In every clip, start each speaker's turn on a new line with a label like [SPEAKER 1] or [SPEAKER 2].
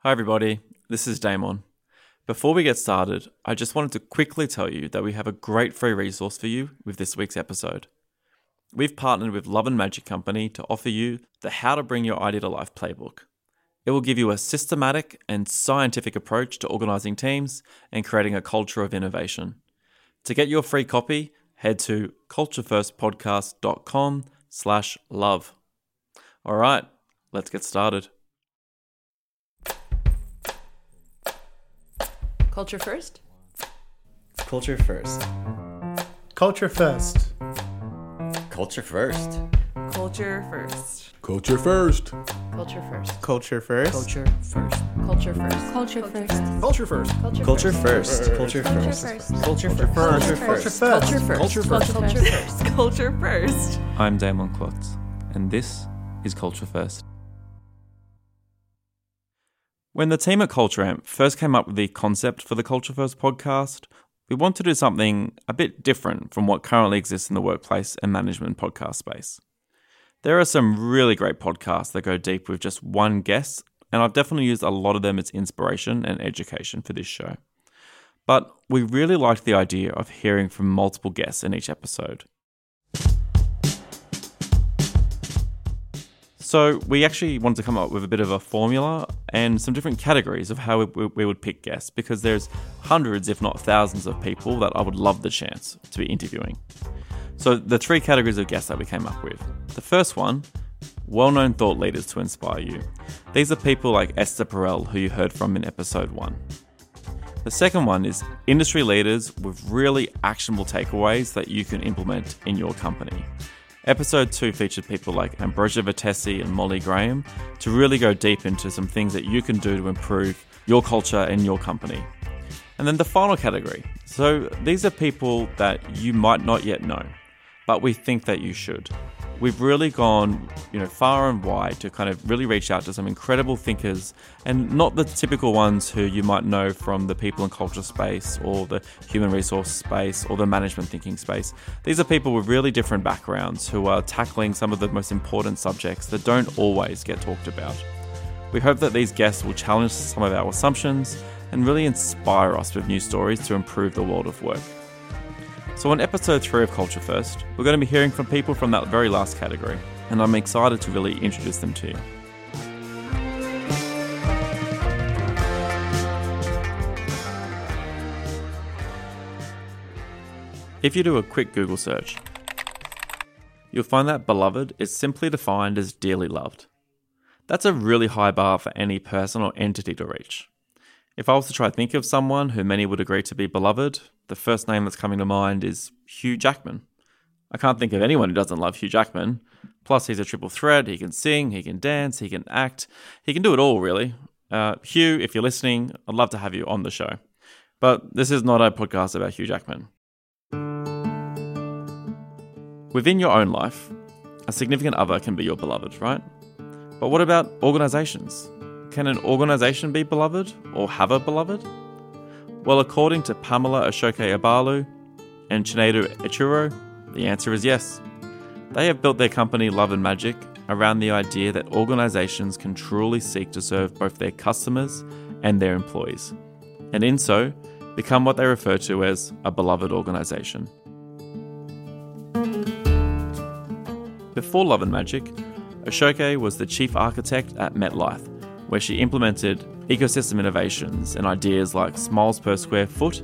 [SPEAKER 1] Hi, everybody. This is Damon. Before we get started, I just wanted to quickly tell you that we have a great free resource for you with this week's episode. We've partnered with Love and Magic Company to offer you the How to Bring Your Idea to Life playbook. It will give you a systematic and scientific approach to organizing teams and creating a culture of innovation. To get your free copy, head to culturefirstpodcast.com slash love. All right, let's get started.
[SPEAKER 2] Culture first?
[SPEAKER 3] Culture first.
[SPEAKER 4] Culture first.
[SPEAKER 3] Culture first.
[SPEAKER 2] Culture first.
[SPEAKER 5] Culture first.
[SPEAKER 2] Culture first.
[SPEAKER 4] Culture first.
[SPEAKER 2] Culture first. Culture first.
[SPEAKER 6] Culture first.
[SPEAKER 5] Culture first.
[SPEAKER 3] Culture first. Culture first. Culture first. Culture
[SPEAKER 4] Culture
[SPEAKER 3] first.
[SPEAKER 4] first.
[SPEAKER 2] Culture first.
[SPEAKER 5] Culture first.
[SPEAKER 2] Culture first. Culture first.
[SPEAKER 1] I'm Damon Klotz, and this is Culture First. When the team at Culture Amp first came up with the concept for the Culture First podcast, we wanted to do something a bit different from what currently exists in the workplace and management podcast space. There are some really great podcasts that go deep with just one guest, and I've definitely used a lot of them as inspiration and education for this show. But we really liked the idea of hearing from multiple guests in each episode. So we actually wanted to come up with a bit of a formula and some different categories of how we, we would pick guests because there's hundreds, if not thousands, of people that I would love the chance to be interviewing. So the three categories of guests that we came up with. The first one, well-known thought leaders to inspire you. These are people like Esther Perel, who you heard from in episode one. The second one is industry leaders with really actionable takeaways that you can implement in your company. Episode 2 featured people like Ambrosia Vertesi and Molly Graham to really go deep into some things that you can do to improve your culture and your company. And then the final category. So these are people that you might not yet know, but we think that you should. We've really gone, you know, far and wide to kind of really reach out to some incredible thinkers and not the typical ones who you might know from the people and culture space or the human resource space or the management thinking space. These are people with really different backgrounds who are tackling some of the most important subjects that don't always get talked about. We hope that these guests will challenge some of our assumptions and really inspire us with new stories to improve the world of work. So, on episode 3 of Culture First, we're going to be hearing from people from that very last category, and I'm excited to really introduce them to you. If you do a quick Google search, you'll find that beloved is simply defined as dearly loved. That's a really high bar for any person or entity to reach. If I was to try to think of someone who many would agree to be beloved, the first name that's coming to mind is Hugh Jackman. I can't think of anyone who doesn't love Hugh Jackman. Plus, he's a triple threat. He can sing, he can dance, he can act. He can do it all, really. Uh, Hugh, if you're listening, I'd love to have you on the show. But this is not a podcast about Hugh Jackman. Within your own life, a significant other can be your beloved, right? But what about organizations? Can an organization be beloved or have a beloved? Well, according to Pamela Oshoke Abalu and Chinedu Echuero, the answer is yes. They have built their company Love and Magic around the idea that organizations can truly seek to serve both their customers and their employees, and in so, become what they refer to as a beloved organization. Before Love and Magic, Oshoke was the chief architect at MetLife, where she implemented ecosystem innovations and ideas like smiles per square foot.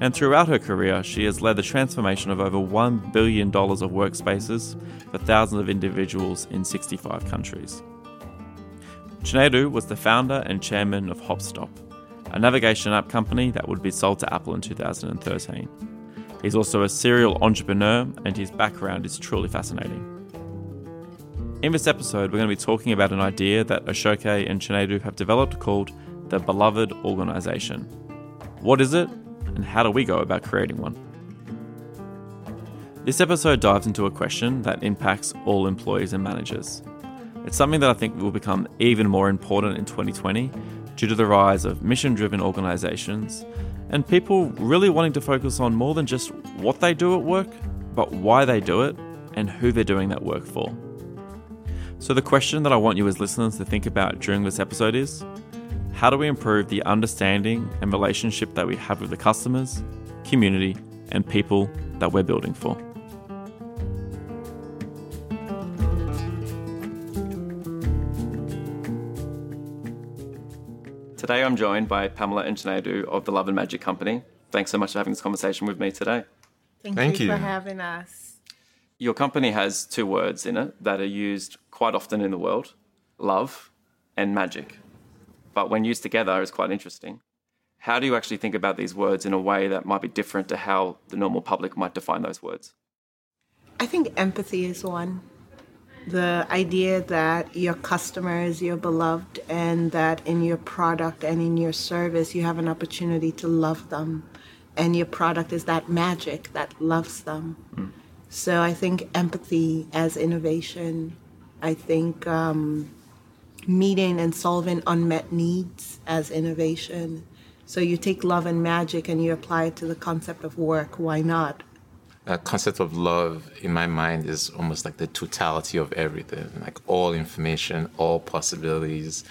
[SPEAKER 1] And throughout her career, she has led the transformation of over $1 billion of workspaces for thousands of individuals in 65 countries. Chinedu was the founder and chairman of Hopstop, a navigation app company that would be sold to Apple in 2013. He's also a serial entrepreneur, and his background is truly fascinating. In this episode, we're going to be talking about an idea that Oshoke and Chinedu have developed called the Beloved Organization. What is it, and how do we go about creating one? This episode dives into a question that impacts all employees and managers. It's something that I think will become even more important in 2020 due to the rise of mission driven organizations and people really wanting to focus on more than just what they do at work, but why they do it and who they're doing that work for. So, the question that I want you as listeners to think about during this episode is how do we improve the understanding and relationship that we have with the customers, community, and people that we're building for. Today I'm joined by Pamela and Chinedu of the Love and Magic Company. Thanks so much for having this conversation with me today.
[SPEAKER 3] Thank,
[SPEAKER 5] Thank
[SPEAKER 3] you,
[SPEAKER 5] you.
[SPEAKER 3] for having us.
[SPEAKER 1] Your company has two words in it that are used quite often in the world love and magic. But when used together, it's quite interesting. How do you actually think about these words in a way that might be different to how the normal public might define those words?
[SPEAKER 3] I think empathy is one. The idea that your customer is your beloved and that in your product and in your service you have an opportunity to love them. And your product is that magic that loves them. Hmm. So I think empathy as innovation. I think um, meeting and solving unmet needs as innovation. So you take love and magic and you apply it to the concept of work. Why not?
[SPEAKER 5] That concept of love in my mind is almost like the totality of everything, like all information, all possibilities,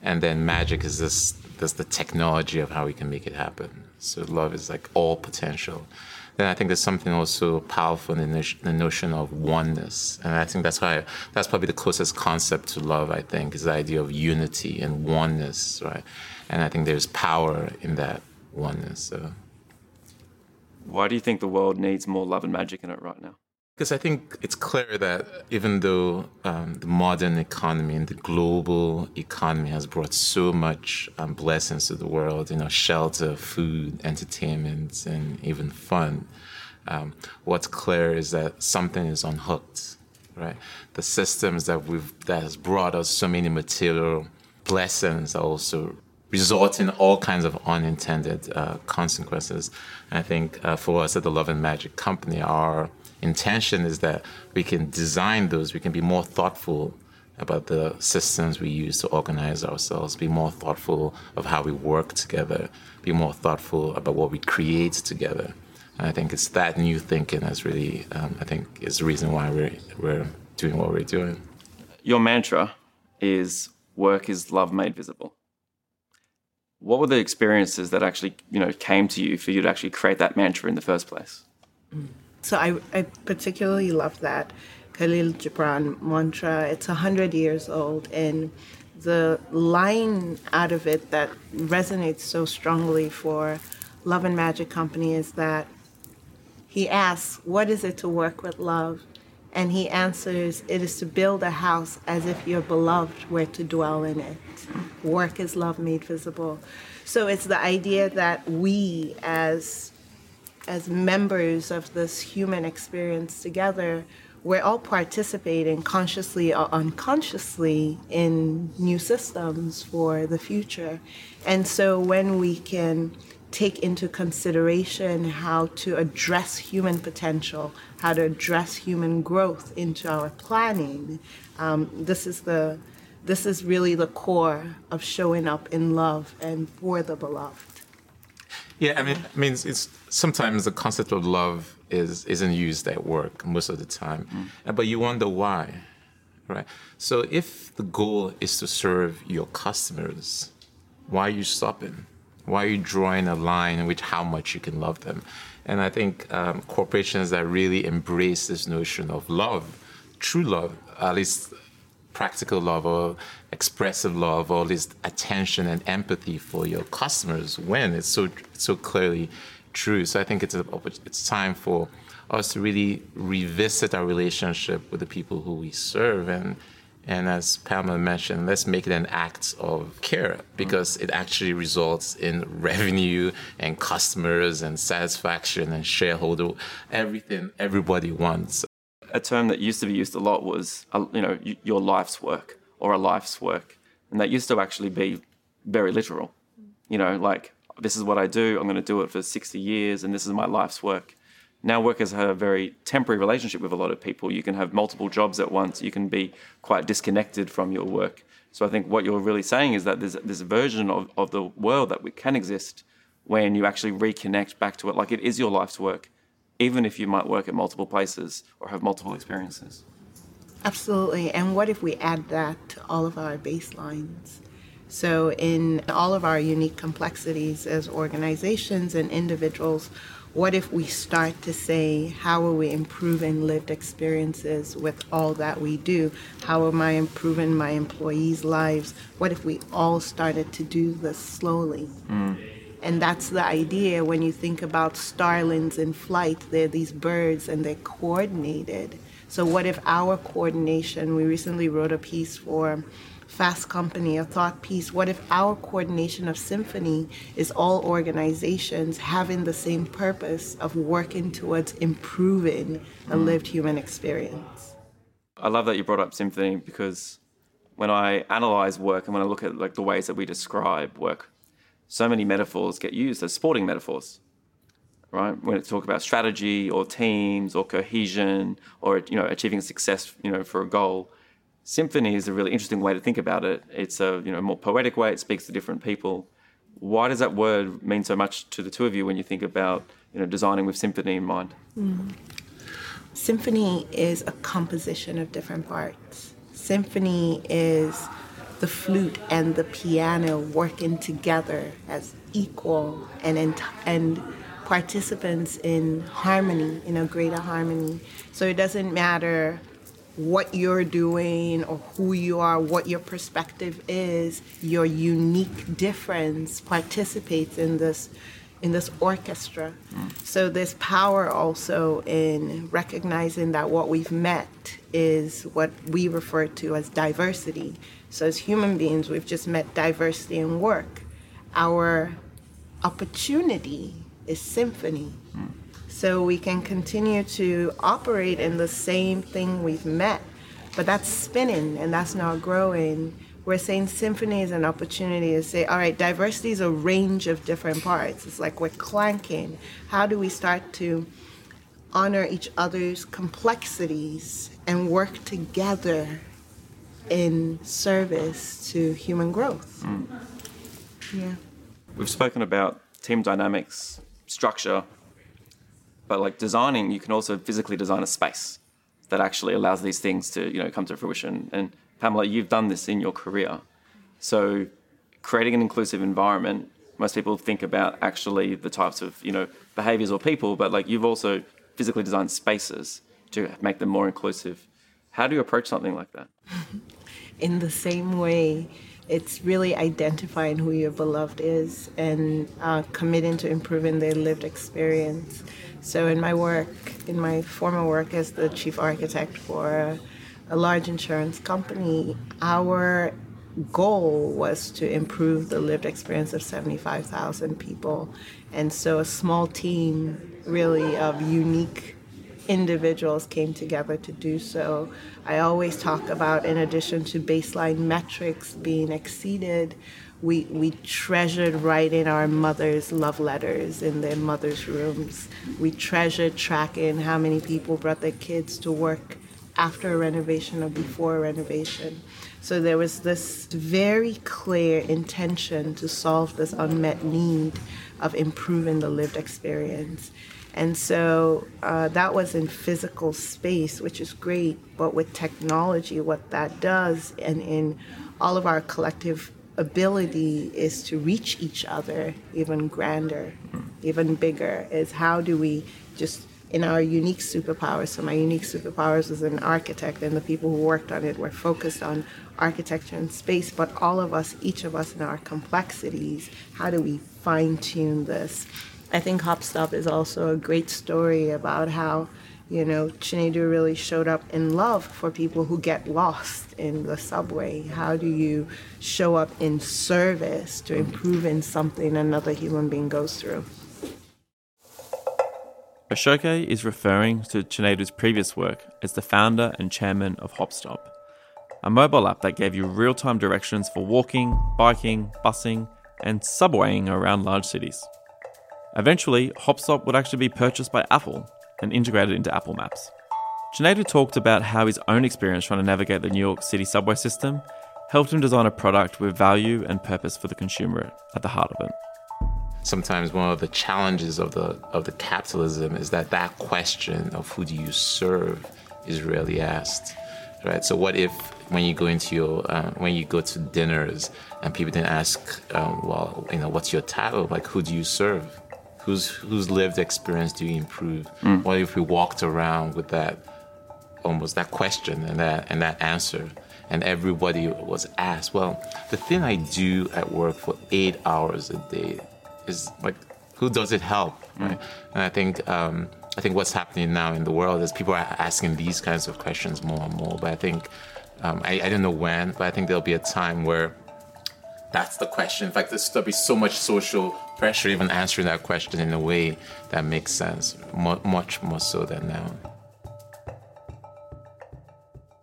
[SPEAKER 5] and then magic is this this the technology of how we can make it happen. So love is like all potential. Then I think there's something also powerful in the, notion- of oneness, and I think that's why that's probably the closest concept to love. I think is the idea of unity and oneness, right? And I think there's power in that oneness. So.
[SPEAKER 1] Why do you think the world needs more love and magic in it right now?
[SPEAKER 5] Because I think it's clear that even though um, the modern economy and the global economy has brought so much um, blessings to the world, you know, shelter, food, entertainment, and even fun, um, what's clear is that something is unhooked, right? The systems that we've that has brought us so many material blessings are also result in all kinds of unintended uh, consequences. And I think uh, for us at the Love and Magic Company, our intention is that we can design those, we can be more thoughtful about the systems we use to organize ourselves, be more thoughtful of how we work together, be more thoughtful about what we create together. And I think it's that new thinking that's really, um, I think, is the reason why we're, we're doing what we're doing.
[SPEAKER 1] Your mantra is work is love made visible. What were the experiences that actually, you know, came to you for you to actually create that mantra in the first place?
[SPEAKER 3] So I, I particularly love that Khalil Gibran mantra. It's 100 years old, and the line out of it that resonates so strongly for Love and Magic Company is that he asks, What is it to work with love? And he answers, It is to build a house as if your beloved were to dwell in it. Work is love made visible. So it's the idea that we, as as members of this human experience together, we're all participating consciously or unconsciously in new systems for the future. And so when we can take into consideration how to address human potential, how to address human growth into our planning, um, this is the this is really the core of showing up in love and for the beloved.
[SPEAKER 5] Yeah, I mean, I mean, it's, it's sometimes the concept of love is isn't used at work most of the time, Uh, but you wonder why, right? So if the goal is to serve your customers, why are you stopping? Why are you drawing a line in which how much you can love them? And I think um, corporations that really embrace this notion of love, true love, at least practical love or expressive love or this attention and empathy for your customers when it's so it's so clearly true. So I think it's a, it's time for us to really revisit our relationship with the people who we serve and and as Pamela mentioned, let's make it an act of care because it actually results in revenue and customers and satisfaction and shareholder everything everybody wants
[SPEAKER 1] a term that used to be used a lot was, uh, you know, your life's work or a life's work. And that used to actually be very literal. You know, like, this is what I do, I'm going to do it for 60 years, and this is my life's work. Now, workers have a very temporary relationship with a lot of people. You can have multiple jobs at once, you can be quite disconnected from your work. So, I think what you're really saying is that there's this version of, of the world that we can exist when you actually reconnect back to it, like it is your life's work even if you might work at multiple places or have multiple experiences.
[SPEAKER 3] Absolutely. And what if we add that to all of our baselines? So, in all of our unique complexities as organizations and individuals, what if we start to say, how are we improving lived experiences with all that we do? How am I improving my employees' lives? What if we all started to do this slowly? Hmm. And that's the idea when you think about starlings in flight. They're these birds and they're coordinated. So, what if our coordination? We recently wrote a piece for Fast Company, a thought piece. What if our coordination of symphony is all organizations having the same purpose of working towards improving a mm. lived human experience?
[SPEAKER 1] I love that you brought up symphony because when I analyze work and when I look at like the ways that we describe work, so many metaphors get used as sporting metaphors. Right? When it's talk about strategy or teams or cohesion or you know achieving success, you know, for a goal. Symphony is a really interesting way to think about it. It's a you know more poetic way. It speaks to different people. Why does that word mean so much to the two of you when you think about you know designing with symphony in mind? Mm-hmm.
[SPEAKER 3] Symphony is a composition of different parts. Symphony is the flute and the piano working together as equal and and participants in harmony, in a greater harmony. So it doesn't matter what you're doing or who you are, what your perspective is, your unique difference participates in this in this orchestra. Mm. So there's power also in recognizing that what we've met is what we refer to as diversity. So as human beings, we've just met diversity in work. Our opportunity is symphony. Mm. So we can continue to operate in the same thing we've met, but that's spinning and that's not growing. We're saying symphony is an opportunity to say, all right, diversity is a range of different parts. It's like we're clanking. How do we start to honor each other's complexities and work together in service to human growth? Mm. Yeah.
[SPEAKER 1] We've spoken about team dynamics, structure, but like designing, you can also physically design a space that actually allows these things to you know come to fruition. And Pamela, you've done this in your career, so creating an inclusive environment. Most people think about actually the types of you know behaviors or people, but like you've also physically designed spaces to make them more inclusive. How do you approach something like that?
[SPEAKER 3] in the same way, it's really identifying who your beloved is and uh, committing to improving their lived experience. So, in my work, in my former work as the chief architect for a, large insurance company, our goal was to improve the lived experience of 75,000 people. And so, a small team really of unique individuals came together to do so. I always talk about, in addition to baseline metrics being exceeded, we, we treasured writing our mothers' love letters in their mothers' rooms. We treasured tracking how many people brought their kids to work after a renovation or before a renovation. So there was this very clear intention to solve this unmet need of improving the lived experience. And so uh, that was in physical space, which is great. But with technology, what that does, and in all of our collective ability, is to reach each other even grander, even bigger. Is how do we just in our unique superpowers. So my unique superpowers as an architect, and the people who worked on it were focused on architecture and space. But all of us, each of us, in our complexities, how do we fine tune this? I think Hopstop is also a great story about how, you know, Chinedu really showed up in love for people who get lost in the subway. How do you show up in service to improving something another human being goes through?
[SPEAKER 1] Oshoke is referring to Chinedu's previous work as the founder and chairman of Hopstop, a mobile app that gave you real time directions for walking, biking, busing, and subwaying around large cities. Eventually, Hopstop would actually be purchased by Apple and integrated into Apple Maps. Chinedu talked about how his own experience trying to navigate the New York City subway system helped him design a product with value and purpose for the consumer at the heart of it.
[SPEAKER 5] sometimes one of the challenges of the of the capitalism is that that question of who do you serve is rarely asked right so what if when you go into your uh, when you go to dinners and people then ask, um, well, you know, what's your title? Like, who do you serve? Whose whose lived experience do you improve? What if we walked around with that almost that question and that and that answer? And everybody was asked, well, the thing I do at work for eight hours a day is like, who does it help, right? And I think um, I think what's happening now in the world is people are asking these kinds of questions more and more. But I think um, I, I don't know when, but I think there'll be a time where that's the question. In fact, there's, there'll be so much social pressure even answering that question in a way that makes sense, mu much more so than now.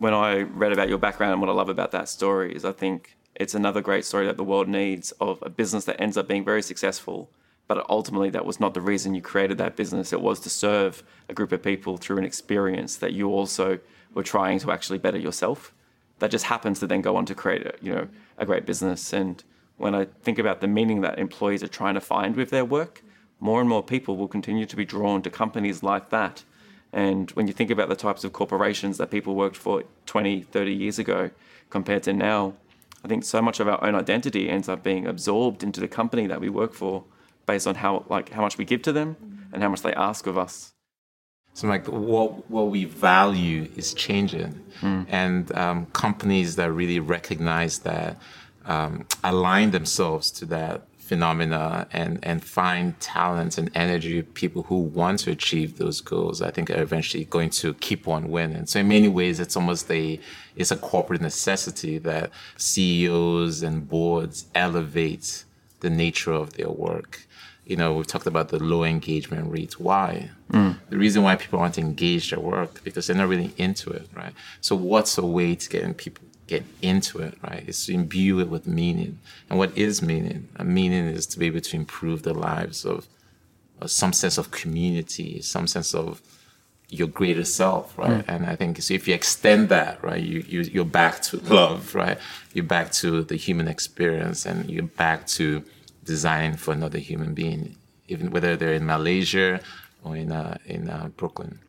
[SPEAKER 1] when I read about your background and what I love about that story is I think it's another great story that the world needs of a business that ends up being very successful, but ultimately that was not the reason you created that business. It was to serve a group of people through an experience that you also were trying to actually better yourself. That just happens to then go on to create a, you know a great business. And when I think about the meaning that employees are trying to find with their work, more and more people will continue to be drawn to companies like that and when you think about the types of corporations that people worked for 20, 30 years ago compared to now, I think so much of our own identity ends up being absorbed into the company that we work for based on how like how much we give to them and how much they ask of us.
[SPEAKER 5] So like what what we value is changing, and um, companies that really recognize that um, align themselves to that phenomena and and find talent and energy people who want to achieve those goals i think are eventually going to keep on winning. So in many ways it's almost a it's a corporate necessity that ceos and boards elevate the nature of their work you know we've talked about the low engagement rates why mm. the reason why people aren't engaged at work because they're not really into it right so what's a way to getting people get into it, right? Is to imbue it with meaning. And what is meaning? A meaning is to be able to improve the lives of, of some sense of community, some sense of your greater self, right? Mm. And I think so if you extend that, right, you, you you're back to love, right? You're back to the human experience and you're back to designing for another human being, even whether they're in Malaysia or in uh, in uh, Brooklyn.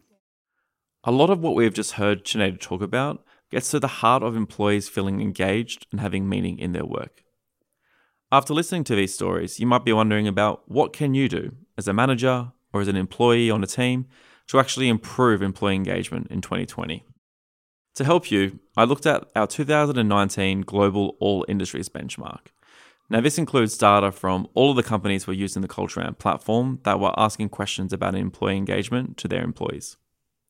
[SPEAKER 1] A lot of what we've just heard Chinedu talk about gets to the heart of employees feeling engaged and having meaning in their work. After listening to these stories, you might be wondering about what can you do as a manager or as an employee on a team to actually improve employee engagement in 2020. To help you, I looked at our 2019 Global All Industries benchmark. Now, this includes data from all of the companies who are using the Culture Amp platform that were asking questions about employee engagement to their employees.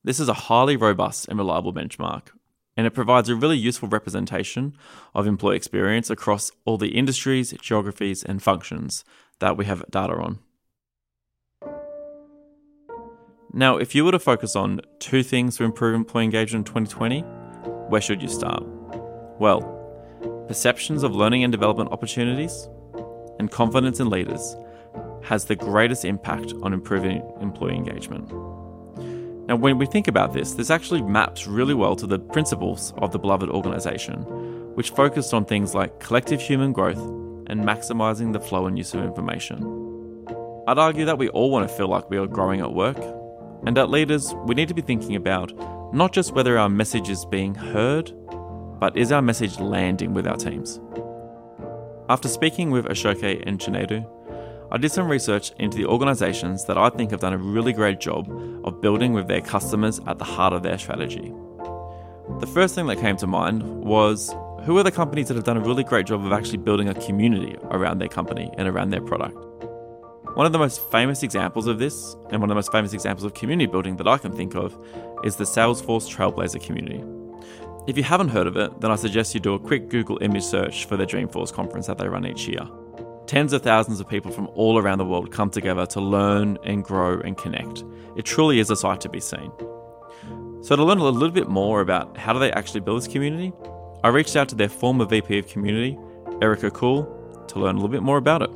[SPEAKER 1] This is a highly robust and reliable benchmark, and it provides a really useful representation of employee experience across all the industries, geographies, and functions that we have data on. Now, if you were to focus on two things to improve employee engagement in 2020, where should you start? Well, perceptions of learning and development opportunities and confidence in leaders has the greatest impact on improving employee engagement. Now, when we think about this, this actually maps really well to the principles of the beloved organization, which focused on things like collective human growth and maximizing the flow and use of information. I'd argue that we all want to feel like we are growing at work, and at leaders, we need to be thinking about not just whether our message is being heard, but is our message landing with our teams? After speaking with Oshoke and Chinedu, I did some research into the organizations that I think have done a really great job of building with their customers at the heart of their strategy. The first thing that came to mind was who are the companies that have done a really great job of actually building a community around their company and around their product? One of the most famous examples of this, and one of the most famous examples of community building that I can think of, is the Salesforce Trailblazer community. If you haven't heard of it, then I suggest you do a quick Google image search for the Dreamforce conference that they run each year. Tens of thousands of people from all around the world come together to learn and grow and connect. It truly is a sight to be seen. So, to learn a little bit more about how do they actually build this community, I reached out to their former VP of Community, Erica Kuhl, to learn a little bit more about it.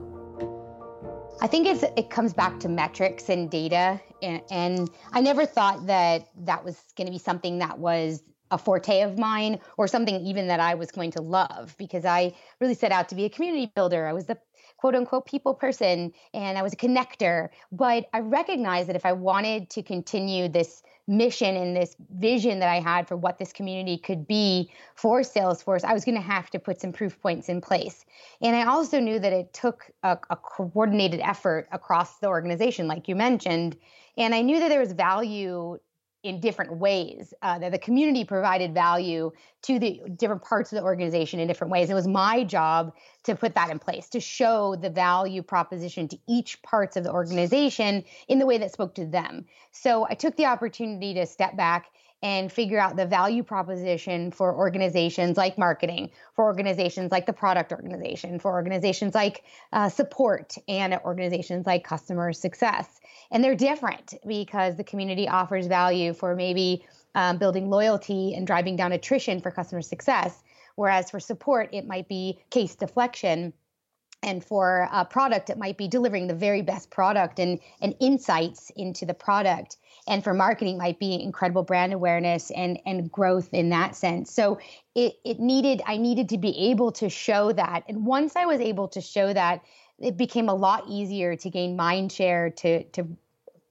[SPEAKER 6] I think it comes back to metrics and data. And, and I never thought that that was going to be something that was a forte of mine or something even that I was going to love because I really set out to be a community builder. I was the quote unquote people person and I was a connector. But I recognized that if I wanted to continue this mission and this vision that I had for what this community could be for Salesforce, I was going to have to put some proof points in place. And I also knew that it took a, a coordinated effort across the organization, like you mentioned. And I knew that there was value in different ways uh, that the community provided value to the different parts of the organization in different ways. It was my job to put that in place to show the value proposition to each parts of the organization in the way that spoke to them. So i took the opportunity to step back and figure out the value proposition for organizations like marketing, for organizations like the product organization, for organizations like uh, support, and organizations like customer success. And they're different because the community offers value for maybe um, building loyalty and driving down attrition for customer success. Whereas for support, it might be case deflection and for a product it might be delivering the very best product and, and insights into the product and for marketing might be incredible brand awareness and and growth in that sense. So it, it needed i needed to be able to show that. And once i was able to show that it became a lot easier to gain mind share to to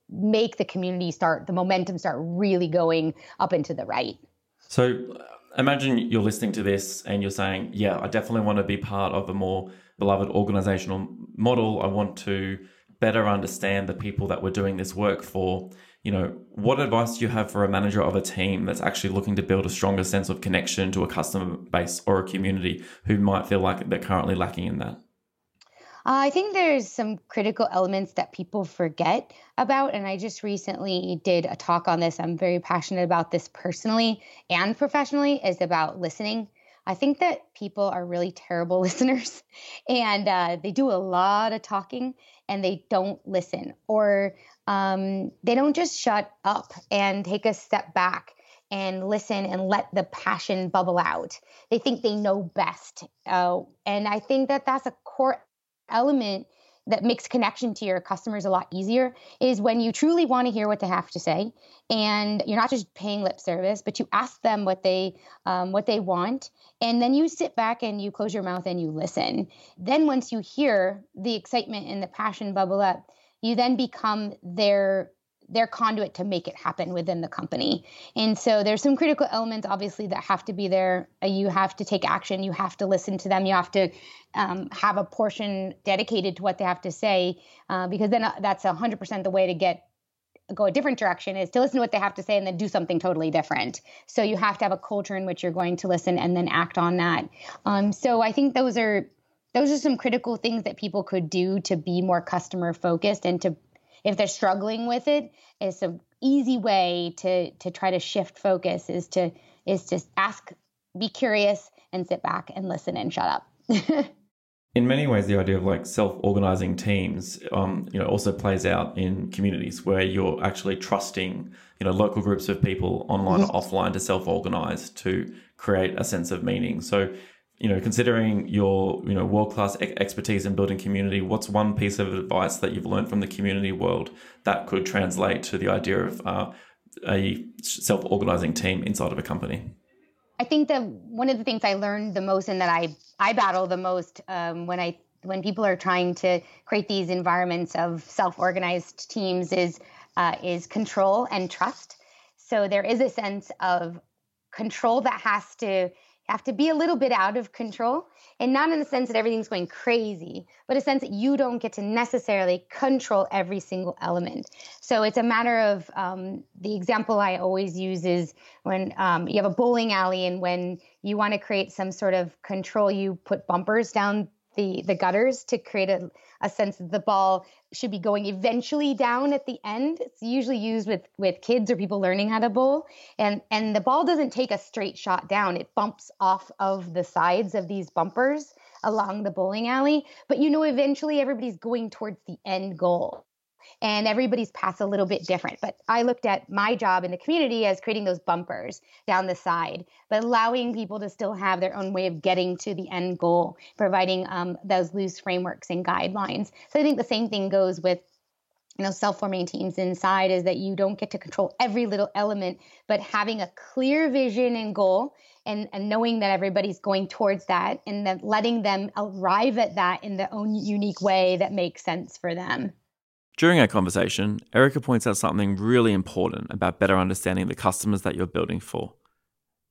[SPEAKER 6] make the community start the momentum start really going up into the right.
[SPEAKER 1] So imagine you're listening to this and you're saying yeah i definitely want to be part of a more beloved organizational model. I want to better understand the people that we're doing this work for you know, what advice do you have for a manager of a team that's actually looking to build a stronger sense of connection to a customer base or a community who might feel like they're currently lacking in that?
[SPEAKER 6] I think there's some critical elements that people forget about. And I just recently did a talk on this. I'm very passionate about this personally and professionally, is about listening. I think that people are really terrible listeners and uh, they do a lot of talking and they don't listen or um, they don't just shut up and take a step back and listen and let the passion bubble out. They think they know best. Uh, and I think that that's a core element that makes connection to your customers a lot easier is when you truly want to hear what they have to say and you're not just paying lip service but you ask them what they um, what they want and then you sit back and you close your mouth and you listen then once you hear the excitement and the passion bubble up you then become their their conduit to make it happen within the company. And so there's some critical elements, obviously, that have to be there. Uh, you have to take action. You have to listen to them. You have to um, have a portion dedicated to what they have to say, uh, because then uh, that's 100% the way to get go a different direction is to listen to what they have to say and then do something totally different. So you have to have a culture in which you're going to listen and then act on that. Um, so I think those are those are some critical things that people could do to be more customer focused and to if they're struggling with it, is some easy way to to try to shift focus is to is to ask be curious and sit back and listen and shut up.
[SPEAKER 1] In many ways the idea of like self-organizing teams um, you know also plays out in communities where you're actually trusting you know local groups of people online or offline to self-organize to create a sense of meaning. So you know, considering your you know world class expertise in building community, what's one piece of advice that you've learned from the community world that could translate to the idea of uh, a self organizing team inside of a company?
[SPEAKER 6] I think that one of the things I learned the most and that I I battle the most um, when I when people are trying to create these environments of self organized teams is uh, is control and trust. So there is a sense of control that has to have to be a little bit out of control and not in the sense that everything's going crazy but a sense that you don't get to necessarily control every single element. So it's a matter of um, the example i always use is when um, you have a bowling alley and when you want to create some sort of control you put bumpers down the the gutters to create a, a sense that the ball should be going eventually down at the end. It's usually used with with kids or people learning how to bowl, and and the ball doesn't take a straight shot down. It bumps off of the sides of these bumpers along the bowling alley, but you know eventually everybody's going towards the end goal and everybody's path's a little bit different. But I looked at my job in the community as creating those bumpers down the side, but allowing people to still have their own way of getting to the end goal, providing um, those loose frameworks and guidelines. So I think the same thing goes with you know self-forming teams inside is that you don't get to control every little element but having a clear vision and goal and, and knowing that everybody's going towards that and then letting them arrive at that in their own unique way that makes sense for them
[SPEAKER 1] during our conversation erica points out something really important about better understanding the customers that you're building for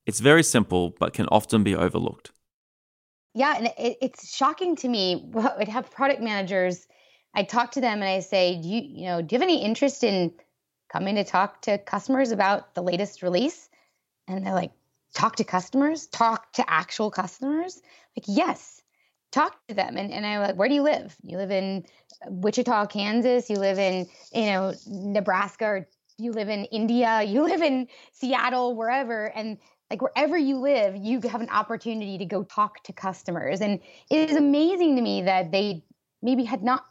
[SPEAKER 1] it's very simple but can often be overlooked
[SPEAKER 6] yeah and it, it's shocking to me i'd have product managers I talk to them and I say, do you, you know, do you have any interest in coming to talk to customers about the latest release? And they're like, talk to customers, talk to actual customers. Like, yes, talk to them. And, and I'm like, where do you live? You live in uh, Wichita, Kansas. You live in, you know, Nebraska or you live in India. You live in Seattle, wherever. And like wherever you live, you have an opportunity to go talk to customers. And it is amazing to me that they maybe had not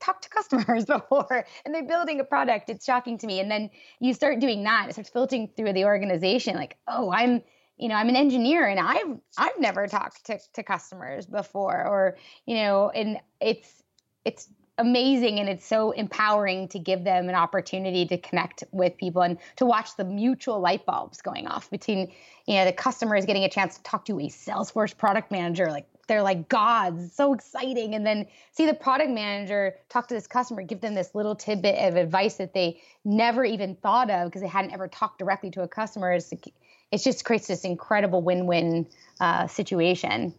[SPEAKER 6] talked to customers before and they're building a product it's shocking to me and then you start doing that it starts filtering through the organization like oh i'm you know i'm an engineer and i've i've never talked to, to customers before or you know and it's it's amazing and it's so empowering to give them an opportunity to connect with people and to watch the mutual light bulbs going off between you know the customers getting a chance to talk to a salesforce product manager like they're like gods, so exciting. And then see the product manager talk to this customer, give them this little tidbit of advice that they never even thought of because they hadn't ever talked directly to a customer. It just creates this incredible win-win uh, situation.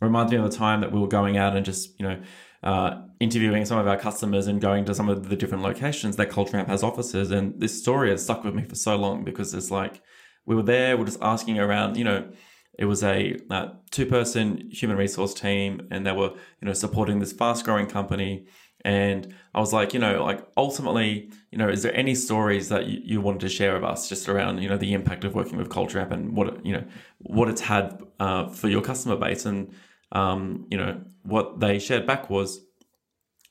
[SPEAKER 1] Reminds me of a time that we were going out and just you know uh, interviewing some of our customers and going to some of the different locations that Culture Amp has offices. And this story has stuck with me for so long because it's like we were there, we're just asking around, you know it was a uh, two-person human resource team, and they were you know supporting this fast-growing company. And I was like, you know, like ultimately, you know, is there any stories that you, you wanted to share with us just around, you know, the impact of working with Culture Amp and what, you know, what it's had uh, for your customer base? And, um, you know, what they shared back was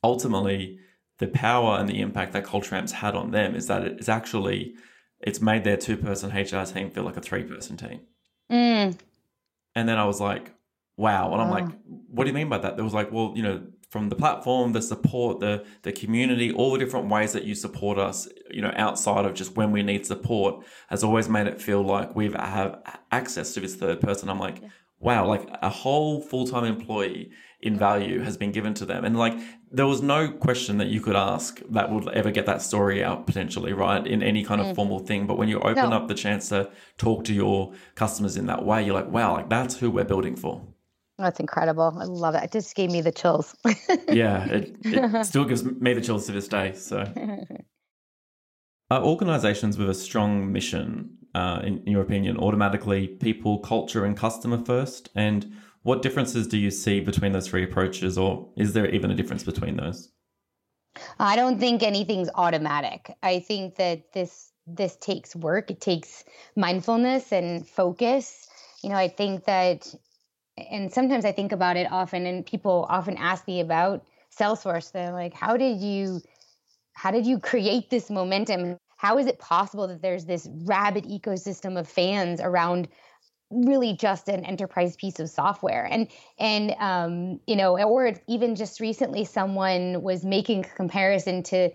[SPEAKER 1] ultimately the power and the impact that Culture Amp's had on them is that it's actually, it's made their two-person HR team feel like a three-person team. Mm. And then I was like, wow. And I'm like, what do you mean by that? There was like, well, you know, from the platform, the support, the the community, all the different ways that you support us, you know, outside of just when we need support, has always made it feel like we have access to this third person. I'm like, yeah. wow, like a whole full time employee in value has been given to them. And like there was no question that you could ask that would ever get that story out potentially, right? In any kind of mm. formal thing. But when you open no. up the chance to talk to your customers in that way, you're like, wow, like that's who we're building for.
[SPEAKER 6] That's incredible. I love it. It just gave me the chills.
[SPEAKER 1] yeah, it, it still gives me the chills to this day. So, are organizations with a strong mission, uh, in, in your opinion, automatically people, culture, and customer first? And what differences do you see between those three approaches, or is there even a difference between those?
[SPEAKER 6] I don't think anything's automatic. I think that this this takes work. It takes mindfulness and focus. You know, I think that, and sometimes I think about it often, and people often ask me about Salesforce. They're like, "How did you, how did you create this momentum? How is it possible that there's this rabid ecosystem of fans around really just an enterprise piece of software and and um, you know or even just recently someone was making a comparison to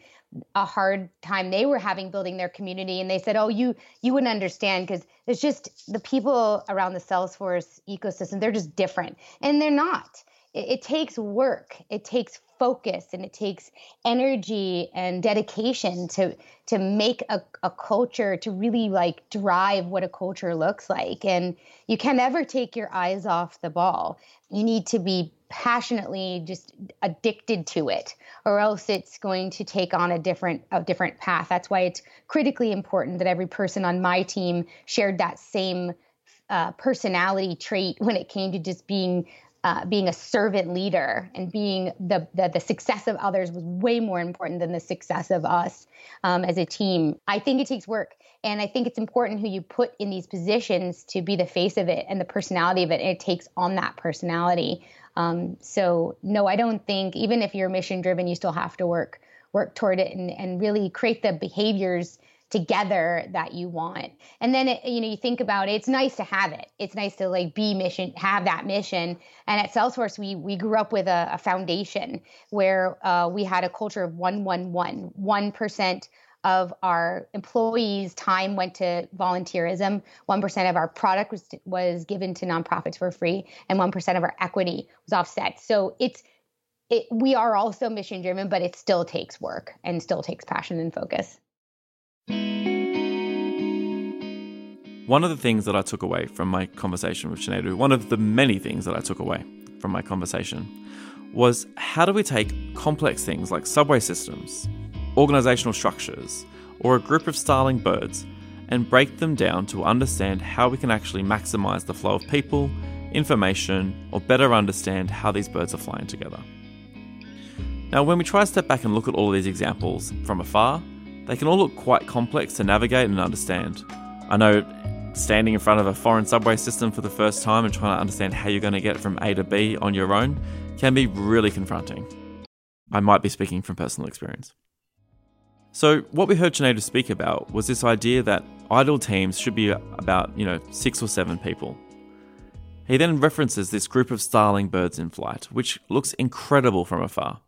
[SPEAKER 6] a hard time they were having building their community and they said oh you you wouldn't understand because it's just the people around the salesforce ecosystem they're just different. And they're not. It, it takes work it takes focus and it takes energy and dedication to to make a, a culture to really like drive what a culture looks like. And you can never take your eyes off the ball. You need to be passionately just addicted to it or else it's going to take on a different a different path that's why it's critically important that every person on my team shared that same uh, personality trait when it came to just being uh, being a servant leader and being the, the, the success of others was way more important than the success of us um, as a team. I think it takes work, and I think it's important who you put in these positions to be the face of it and the personality of it. And it takes on that personality. Um, so no, I don't think even if you're mission driven, you still have to work work toward it and, and really create the behaviors together that you want and then it, you know you think about it it's nice to have it it's nice to like be mission have that mission and at salesforce we we grew up with a, a foundation where uh, we had a culture of 111 1% of our employees time went to volunteerism. 1% of our product was, was given to nonprofits for free and 1% of our equity was offset. So it's it, we are also mission driven but it still takes work and still takes passion and focus.
[SPEAKER 1] One of the things that I took away from my conversation with Chinedu, one of the many things that I took away from my conversation, was how do we take complex things like subway systems, organizational structures, or a group of starling birds and break them down to understand how we can actually maximize the flow of people, information, or better understand how these birds are flying together. Now, when we try to step back and look at all of these examples from afar, they can all look quite complex to navigate and understand. I know standing in front of a foreign subway system for the first time and trying to understand how you're going to get from A to B on your own can be really confronting. I might be speaking from personal experience. So, what we heard Chinedu speak about was this idea that ideal teams should be about, you know, six or seven people. He then references this group of starling birds in flight, which looks incredible from afar.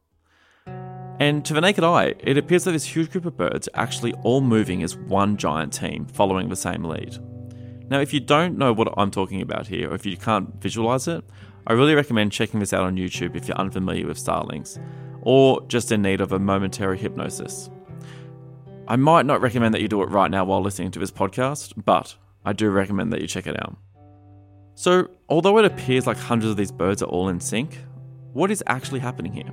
[SPEAKER 1] And to the naked eye, it appears that this huge group of birds are actually all moving as one giant team, following the same lead. Now, if you don't know what I'm talking about here, or if you can't visualize it, I really recommend checking this out on YouTube if you're unfamiliar with starlings, or just in need of a momentary hypnosis. I might not recommend that you do it right now while listening to this podcast, but I do recommend that you check it out. So, although it appears like hundreds of these birds are all in sync, what is actually happening here?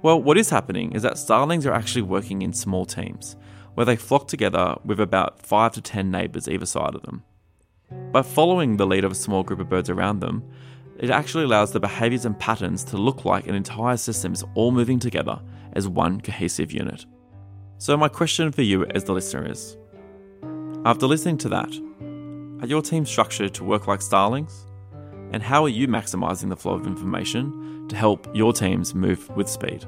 [SPEAKER 1] Well, what is happening is that starlings are actually working in small teams, where they flock together with about 5 to 10 neighbours either side of them. By following the lead of a small group of birds around them, it actually allows the behaviours and patterns to look like an entire system is all moving together as one cohesive unit. So, my question for you as the listener is After listening to that, are your teams structured to work like starlings? And how are you maximising the flow of information to help your teams move with speed?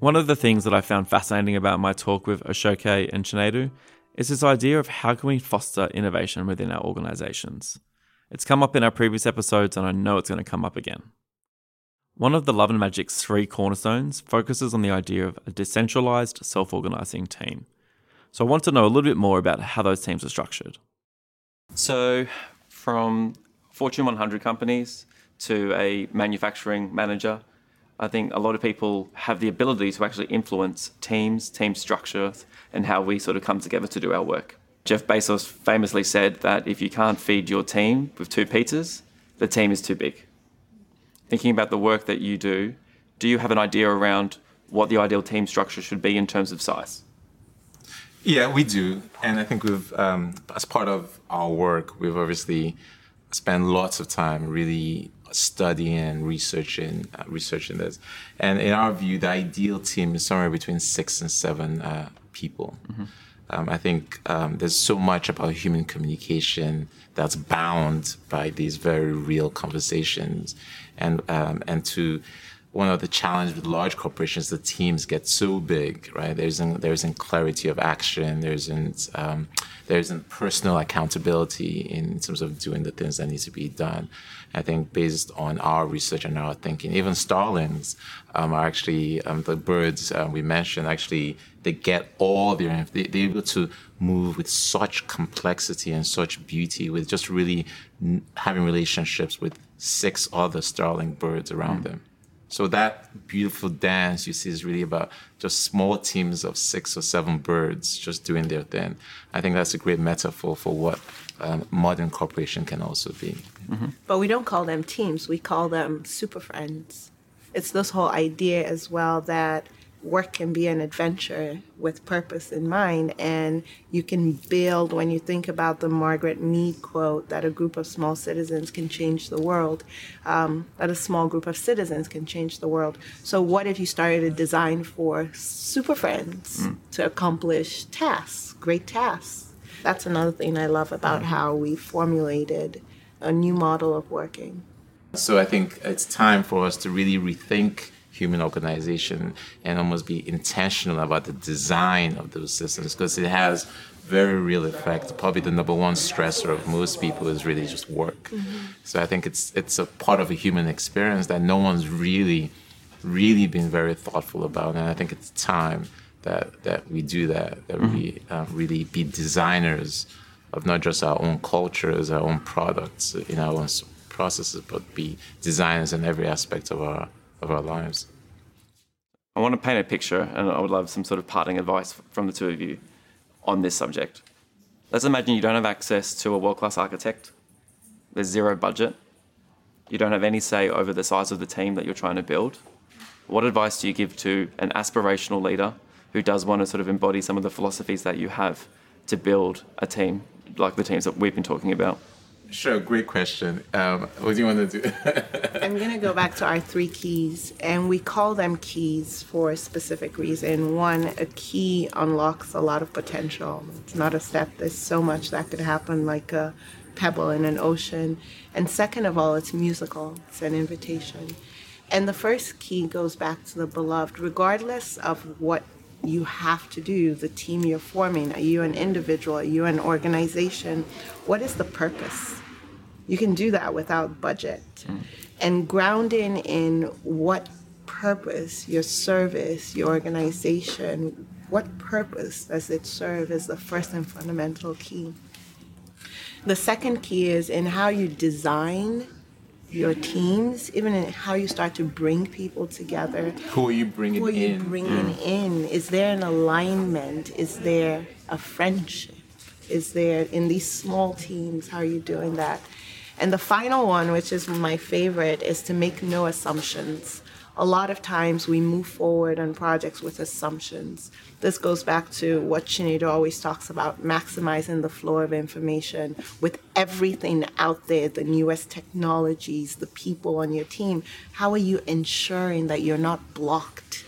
[SPEAKER 1] One of the things that I found fascinating about my talk with Oshoke and Chinedu is this idea of how can we foster innovation within our organizations. It's come up in our previous episodes and I know it's going to come up again. One of the Love and Magic's three cornerstones focuses on the idea of a decentralized, self-organizing team. So I want to know a little bit more about how those teams are structured. So, from Fortune 100 companies to a manufacturing manager I think a lot of people have the ability to actually influence teams, team structures, and how we sort of come together to do our work. Jeff Bezos famously said that if you can't feed your team with two pizzas, the team is too big. Thinking about the work that you do, do you have an idea around what the ideal team structure should be in terms of size?
[SPEAKER 5] Yeah, we do, and I think we've, um, as part of our work, we've obviously spent lots of time really studying and researching uh, researching this. And in our view, the ideal team is somewhere between six and seven uh, people. Mm-hmm. Um, I think um, there's so much about human communication that's bound by these very real conversations, and um, and to one of the challenges with large corporations, the teams get so big, right? There isn't there isn't clarity of action. There isn't um, there isn't personal accountability in terms of doing the things that need to be done. I think based on our research and our thinking, even starlings um, are actually um, the birds uh, we mentioned. Actually, they get all their they, they're able to move with such complexity and such beauty with just really n- having relationships with six other starling birds around mm. them. So that beautiful dance you see is really about just small teams of six or seven birds just doing their thing. I think that's a great metaphor for what um, modern corporation can also be.
[SPEAKER 3] Mm-hmm. But we don't call them teams; we call them super friends. It's this whole idea as well that work can be an adventure with purpose in mind. And you can build, when you think about the Margaret Mead quote, that a group of small citizens can change the world, um, that a small group of citizens can change the world. So, what if you started a design for super friends mm. to accomplish tasks, great tasks? That's another thing I love about how we formulated a new model of working.
[SPEAKER 5] So I think it's time for us to really rethink human organization and almost be intentional about the design of those systems because it has very real effect. Probably the number one stressor of most people is really just work. So I think it's it's a part of a human experience that no one's really, really been very thoughtful about, and I think it's time that that we do that. That we uh, really be designers of not just our own cultures, our own products, in our own processes, but be designers in every aspect of our of our lives.
[SPEAKER 1] I want to paint a picture, and I would love some sort of parting advice from the two of you on this subject. Let's imagine you don't have access to a world class architect, there's zero budget, you don't have any say over the size of the team that you're trying to build. What advice do you give to an aspirational leader who does want to sort of embody some of the philosophies that you have to build a team like the teams that we've been talking about?
[SPEAKER 5] Sure, great question. Um, what do you want to do?
[SPEAKER 3] I'm going to go back to our three keys, and we call them keys for a specific reason. One, a key unlocks a lot of potential. It's not a step, there's so much that could happen, like a pebble in an ocean. And second of all, it's musical, it's an invitation. And the first key goes back to the beloved, regardless of what you have to do, the team you're forming. Are you an individual? Are you an organization? What is the purpose? You can do that without budget. Mm. And grounding in what purpose your service, your organization, what purpose does it serve is the first and fundamental key. The second key is in how you design your teams, even in how you start to bring people together.
[SPEAKER 5] Who are you bringing in?
[SPEAKER 3] Who are you
[SPEAKER 5] in?
[SPEAKER 3] bringing mm. in? Is there an alignment? Is there a friendship? Is there in these small teams? How are you doing that? And the final one, which is my favorite, is to make no assumptions. A lot of times we move forward on projects with assumptions. This goes back to what Chinedu always talks about maximizing the flow of information with everything out there, the newest technologies, the people on your team. How are you ensuring that you're not blocked?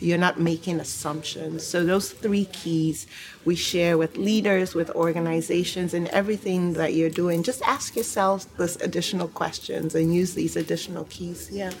[SPEAKER 3] You're not making assumptions. So, those three keys we share with leaders, with organizations, and everything that you're doing. Just ask yourselves these additional questions and use these additional keys. Yeah.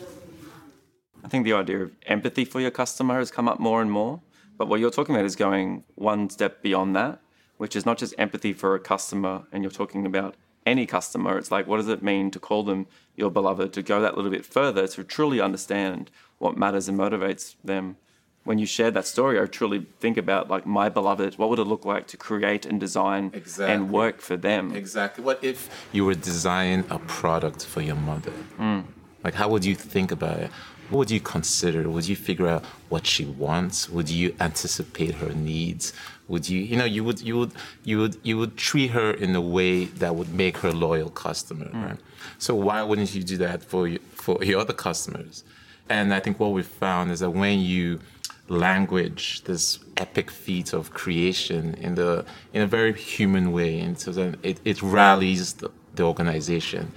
[SPEAKER 1] I think the idea of empathy for your customer has come up more and more. But what you're talking about is going one step beyond that, which is not just empathy for a customer, and you're talking about any customer. It's like, what does it mean to call them your beloved, to go that little bit further, to truly understand what matters and motivates them. When you share that story, I truly think about like my beloved, what would it look like to create and design
[SPEAKER 5] Exactly.
[SPEAKER 1] and work for them?
[SPEAKER 5] Exactly. What if you were designing a product for your mother? Mm. Like, how would you think about it? What would you consider? Would you figure out what she wants? Would you anticipate her needs? Would you, you know, you would, you would, you would, you would treat her in a way that would make her a loyal customer, mm. right? So why wouldn't you do that for for your other customers? And I think what we found is that when you language this epic feat of creation in the in a very human way, and so then it, it rallies the, the organization.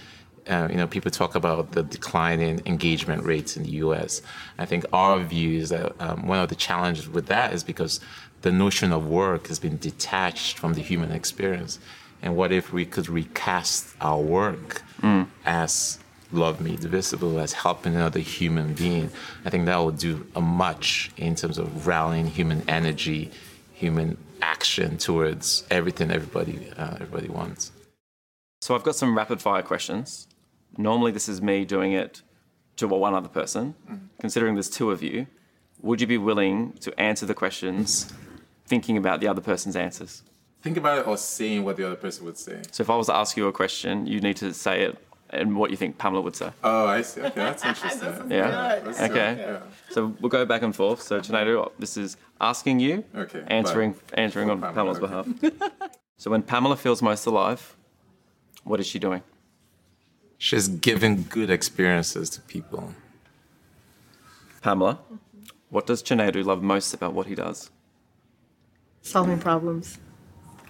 [SPEAKER 5] Uh, you know, people talk about the decline in engagement rates in the U.S. I think our view is that um, one of the challenges with that is because the notion of work has been detached from the human experience. And what if we could recast our work as love made visible, as helping another human being? I think that would do a much in terms of rallying human energy, human action towards everything everybody uh, everybody wants.
[SPEAKER 1] So I've got some rapid fire questions. Normally, this is me doing it to one other person. Considering there's two of you, would you be willing to answer the questions thinking about the other person's answers?
[SPEAKER 5] Think about it or saying what the other person would say.
[SPEAKER 1] So if I was to ask you a question, you need to say it and what you think Pamela would say.
[SPEAKER 5] Oh, I see. Okay, that's interesting.
[SPEAKER 1] Yeah.
[SPEAKER 5] Let's do it,
[SPEAKER 1] Okay.
[SPEAKER 5] yeah.
[SPEAKER 1] So we'll go back and forth. So Chinedu, this is asking you,
[SPEAKER 5] Okay,
[SPEAKER 1] answering answering on
[SPEAKER 5] For
[SPEAKER 1] Pamela's
[SPEAKER 5] Pamela,
[SPEAKER 1] behalf. so when Pamela feels most alive, what is she doing?
[SPEAKER 5] She's giving good experiences to people.
[SPEAKER 1] Pamela, what does Chinedu love most about what he does?
[SPEAKER 3] Solving problems,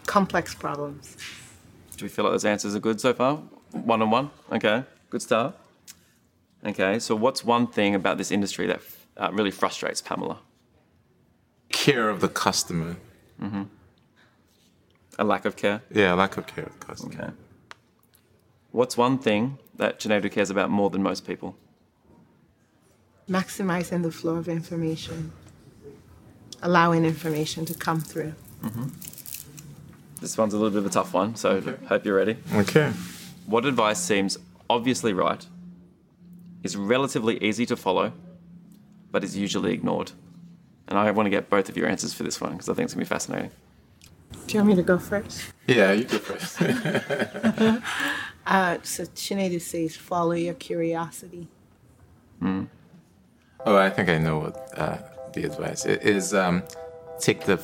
[SPEAKER 3] complex problems.
[SPEAKER 1] Do we feel like those answers are good so far? One on one? Okay, good start. Okay, so what's one thing about this industry that uh, really frustrates Pamela?
[SPEAKER 5] Care of the customer.
[SPEAKER 1] A lack of care?
[SPEAKER 5] Yeah, a lack of care of the customer.
[SPEAKER 1] Okay. What's one thing that Chinedu cares about more than most people?
[SPEAKER 3] Maximizing the flow of information, allowing information to come through. Mm-hmm.
[SPEAKER 1] This one's a little bit of a tough one, so hope you're ready.
[SPEAKER 5] Okay.
[SPEAKER 1] What advice seems obviously right, is relatively easy to follow, but is usually ignored? And I want to get both of your answers for this one because I think it's going to be fascinating.
[SPEAKER 3] Do you want me to go first?
[SPEAKER 5] Yeah, you go first.
[SPEAKER 3] Uh, so Chinedu says, follow your curiosity.
[SPEAKER 5] oh, I think I know what uh, the advice i- is. Um, take the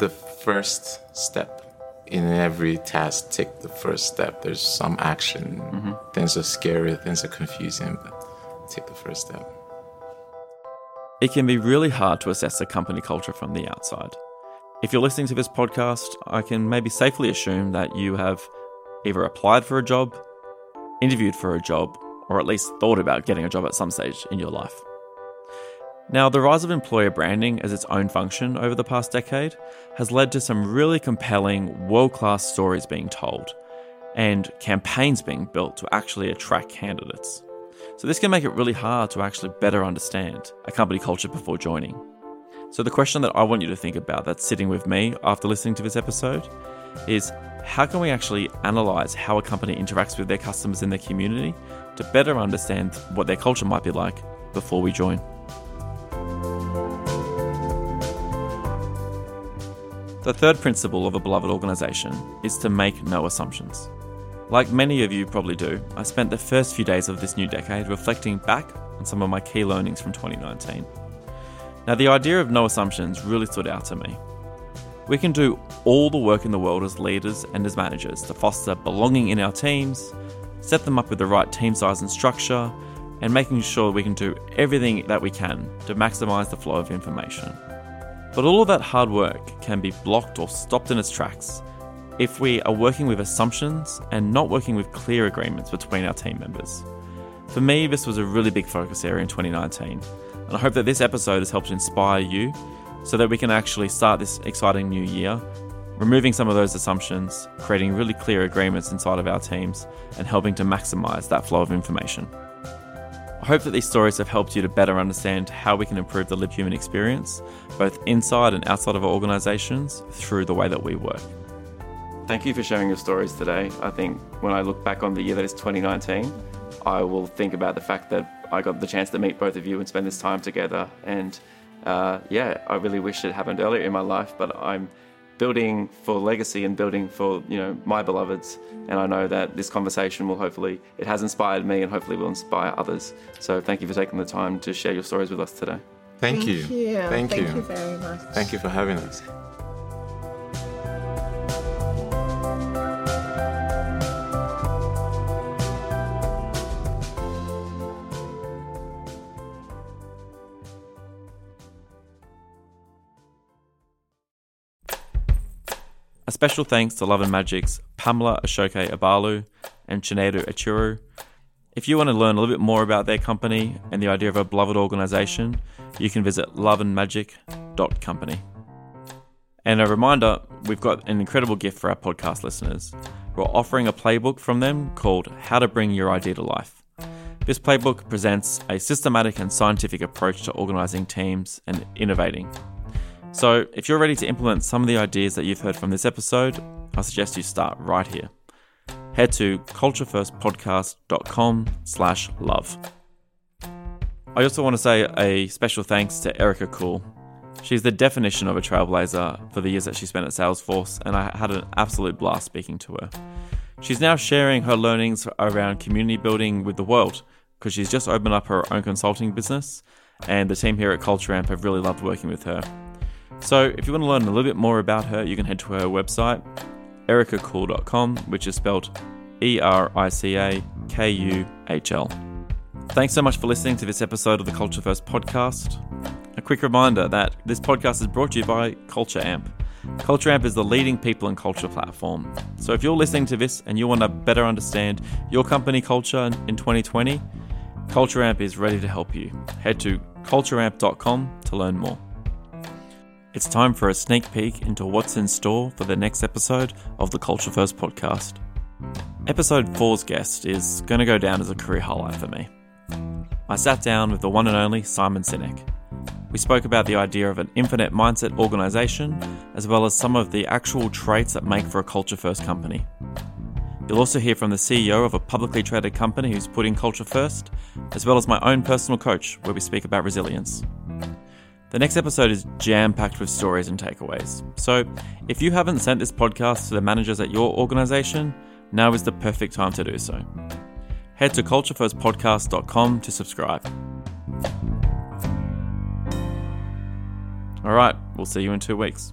[SPEAKER 5] the first step in every task. Take the first step. There's some action. Things are scary. Things are confusing, but take the first step.
[SPEAKER 1] It can be really hard to assess a company culture from the outside. If you're listening to this podcast, I can maybe safely assume that you have either applied for a job, interviewed for a job, or at least thought about getting a job at some stage in your life. Now, the rise of employer branding as its own function over the past decade has led to some really compelling, world class stories being told and campaigns being built to actually attract candidates. So, this can make it really hard to actually better understand a company culture before joining. So, the question that I want you to think about that's sitting with me after listening to this episode is how can we actually analyze how a company interacts with their customers in their community to better understand what their culture might be like before we join? The third principle of a beloved organization is to make no assumptions. Like many of you probably do, I spent the first few days of this new decade reflecting back on some of my key learnings from 2019. Now, the idea of no assumptions really stood out to me. We can do all the work in the world as leaders and as managers to foster belonging in our teams, set them up with the right team size and structure, and making sure we can do everything that we can to maximize the flow of information. But all of that hard work can be blocked or stopped in its tracks if we are working with assumptions and not working with clear agreements between our team members. For me, this was a really big focus area in 2019, and I hope that this episode has helped inspire you so that we can actually start this exciting new year, removing some of those assumptions, creating really clear agreements inside of our teams, and helping to maximize that flow of information. I hope that these stories have helped you to better understand how we can improve the Live Human experience, both inside and outside of our organizations, through the way that we work. Thank you for sharing your stories today. I think when I look back on the year that is 2019, I will think about the fact that I got the chance to meet both of you and spend this time together. And uh, yeah, I really wish it happened earlier in my life, but I'm building for legacy and building for you know my beloveds and i know that this conversation will hopefully it has inspired me and hopefully will inspire others so thank you for taking the time to share your stories with us today
[SPEAKER 5] Thank, you.
[SPEAKER 3] Thank, you.
[SPEAKER 5] Thank you.
[SPEAKER 3] you very much.
[SPEAKER 5] Thank you for having us.
[SPEAKER 1] A special thanks to Love and Magic's Pamela Oshoke Abalu and Chinedu Echuero. If you want to learn a little bit more about their company and the idea of a beloved organization, you can visit loveandmagic.company. And a reminder, we've got an incredible gift for our podcast listeners. We're offering a playbook from them called How to Bring Your Idea to Life. This playbook presents a systematic and scientific approach to organizing teams and innovating. So, if you're ready to implement some of the ideas that you've heard from this episode, I suggest you start right here. Head to culturefirstpodcast.com slash love. I also want to say a special thanks to Erica Kuhl. She's the definition of a trailblazer for the years that she spent at Salesforce, and I had an absolute blast speaking to her. She's now sharing her learnings around community building with the world because she's just opened up her own consulting business, and the team here at Culture Amp have really loved working with her. So, if you want to learn a little bit more about her, you can head to her website, ericakuhl.com, which is spelled E R I C A K U H L. Thanks so much for listening to this episode of the Culture First podcast. A quick reminder that this podcast is brought to you by Culture Amp. Culture Amp is the leading people and culture platform. So if you're listening to this and you want to better understand your company culture in 2020, Culture Amp is ready to help you. Head to cultureamp.com to learn more. It's time for a sneak peek into what's in store for the next episode of the Culture First podcast. Episode 4's guest is going to go down as a career highlight for me. I sat down with the one and only Simon Sinek. We spoke about the idea of an infinite mindset organization, as well as some of the actual traits that make for a culture first company. You'll also hear from the CEO of a publicly traded company who's putting culture first, as well as my own personal coach, where we speak about resilience. The next episode is jam packed with stories and takeaways. So, if you haven't sent this podcast to the managers at your organization, now is the perfect time to do so. Head to culturefirstpodcast.com to subscribe. All right, we'll see you in two weeks.